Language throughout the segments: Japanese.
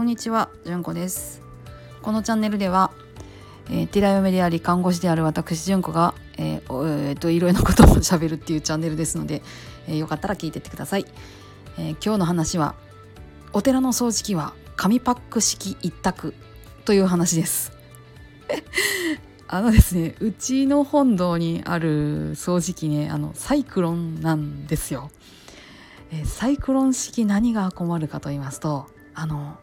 こんにちは、じゅんこです。このチャンネルでは、えー、寺嫁であり看護師である私じゅんこが、えーえー、といろいろなことを喋るっていうチャンネルですので、えー、よかったら聞いてってください、えー、今日の話はお寺の掃除機は紙パック式一択という話です。あのですねうちの本堂にある掃除機ねあのサイクロンなんですよ。えサイクロン式何が困るかと言いますとあの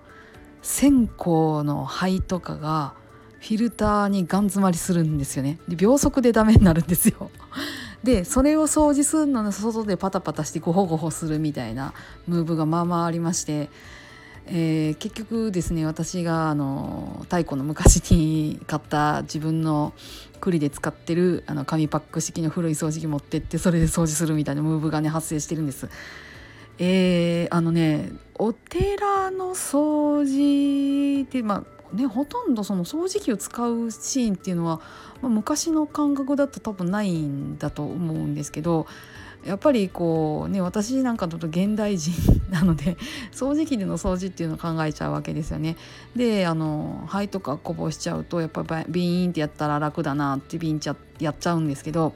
線香の灰とかがフィルターにガン詰まりするんですよねで秒速でダメになるんですよ でそれを掃除するのの外でパタパタしてゴホゴホするみたいなムーブがまあまあありまして、えー、結局ですね私があの太古の昔に買った自分の栗で使ってるあの紙パック式の古い掃除機持ってってそれで掃除するみたいなムーブがね発生してるんです。えー、あのねお寺の掃除ってまあねほとんどその掃除機を使うシーンっていうのは、まあ、昔の感覚だと多分ないんだと思うんですけどやっぱりこうね私なんかだと現代人なので 掃除機での掃除っていうのを考えちゃうわけですよね。であの灰とかこぼしちゃうとやっぱりビーンってやったら楽だなってビンちゃやっちゃうんですけど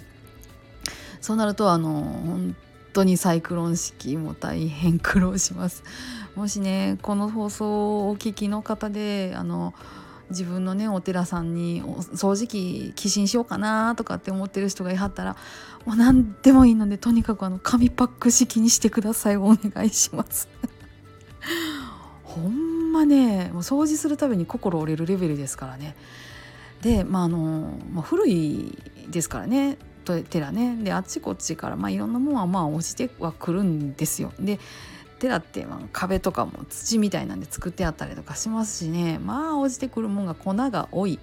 そうなるとあの本当にサイクロン式も大変苦労します。もしねこの放送をお聞きの方であの自分のねお寺さんに掃除機寄進しようかなとかって思ってる人がいはったらもう何でもいいのでとにかくあの紙パック式にしてください。お願いします。ほんまねもう掃除するたびに心折れるレベルですからね。でまああの、まあ、古いですからね。寺ねであっちこっちから、まあ、いろんなものはまあ落ちてはくるんですよ。で寺ってまあ壁とかも土みたいなんで作ってあったりとかしますしねまあ落ちてくるもんが粉が多い。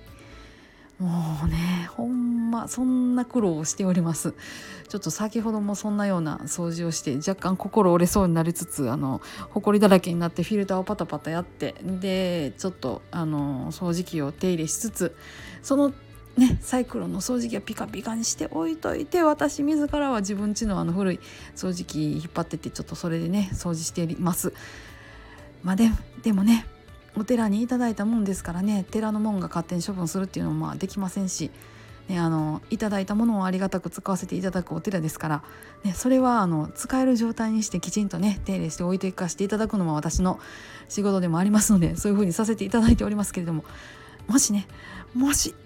もうねほんまそんな苦労をしておりますちょっと先ほどもそんなような掃除をして若干心折れそうになりつつあの埃だらけになってフィルターをパタパタやってでちょっとあの掃除機を手入れしつつそのね、サイクロンの掃除機はピカピカにして置いといて私自らは自分家のあの古い掃除機引っ張ってってちょっとそれでね掃除しています。まあででもねお寺にいただいたもんですからね寺の門が勝手に処分するっていうのもまあできませんし、ね、あのいただいたものをありがたく使わせていただくお寺ですから、ね、それはあの使える状態にしてきちんとね手入れして置いていかしていただくのも私の仕事でもありますのでそういうふうにさせていただいておりますけれどももしねもし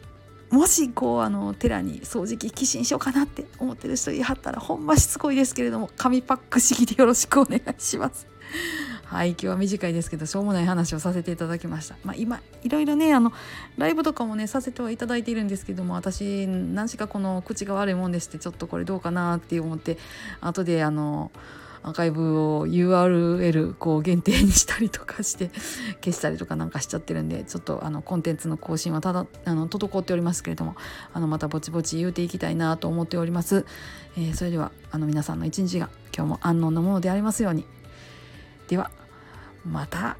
もしこうあの寺に掃除機寄進しようかなって思ってる人いはったらほんましつこいですけれども紙パック式でよろしくお願いします。はい今日は短いですけどしょうもない話をさせていただきました。まあ、今いろいろねあのライブとかもねさせてはいただいているんですけども私何しかこの口が悪いもんでしてちょっとこれどうかなって思って後であのアーカイブを URL こう限定にしたりとかして 消したりとかなんかしちゃってるんでちょっとあのコンテンツの更新はただあの滞っておりますけれどもあのまたぼちぼち言うていきたいなと思っております、えー、それではあの皆さんの一日が今日も安穏なものでありますように。ではまた。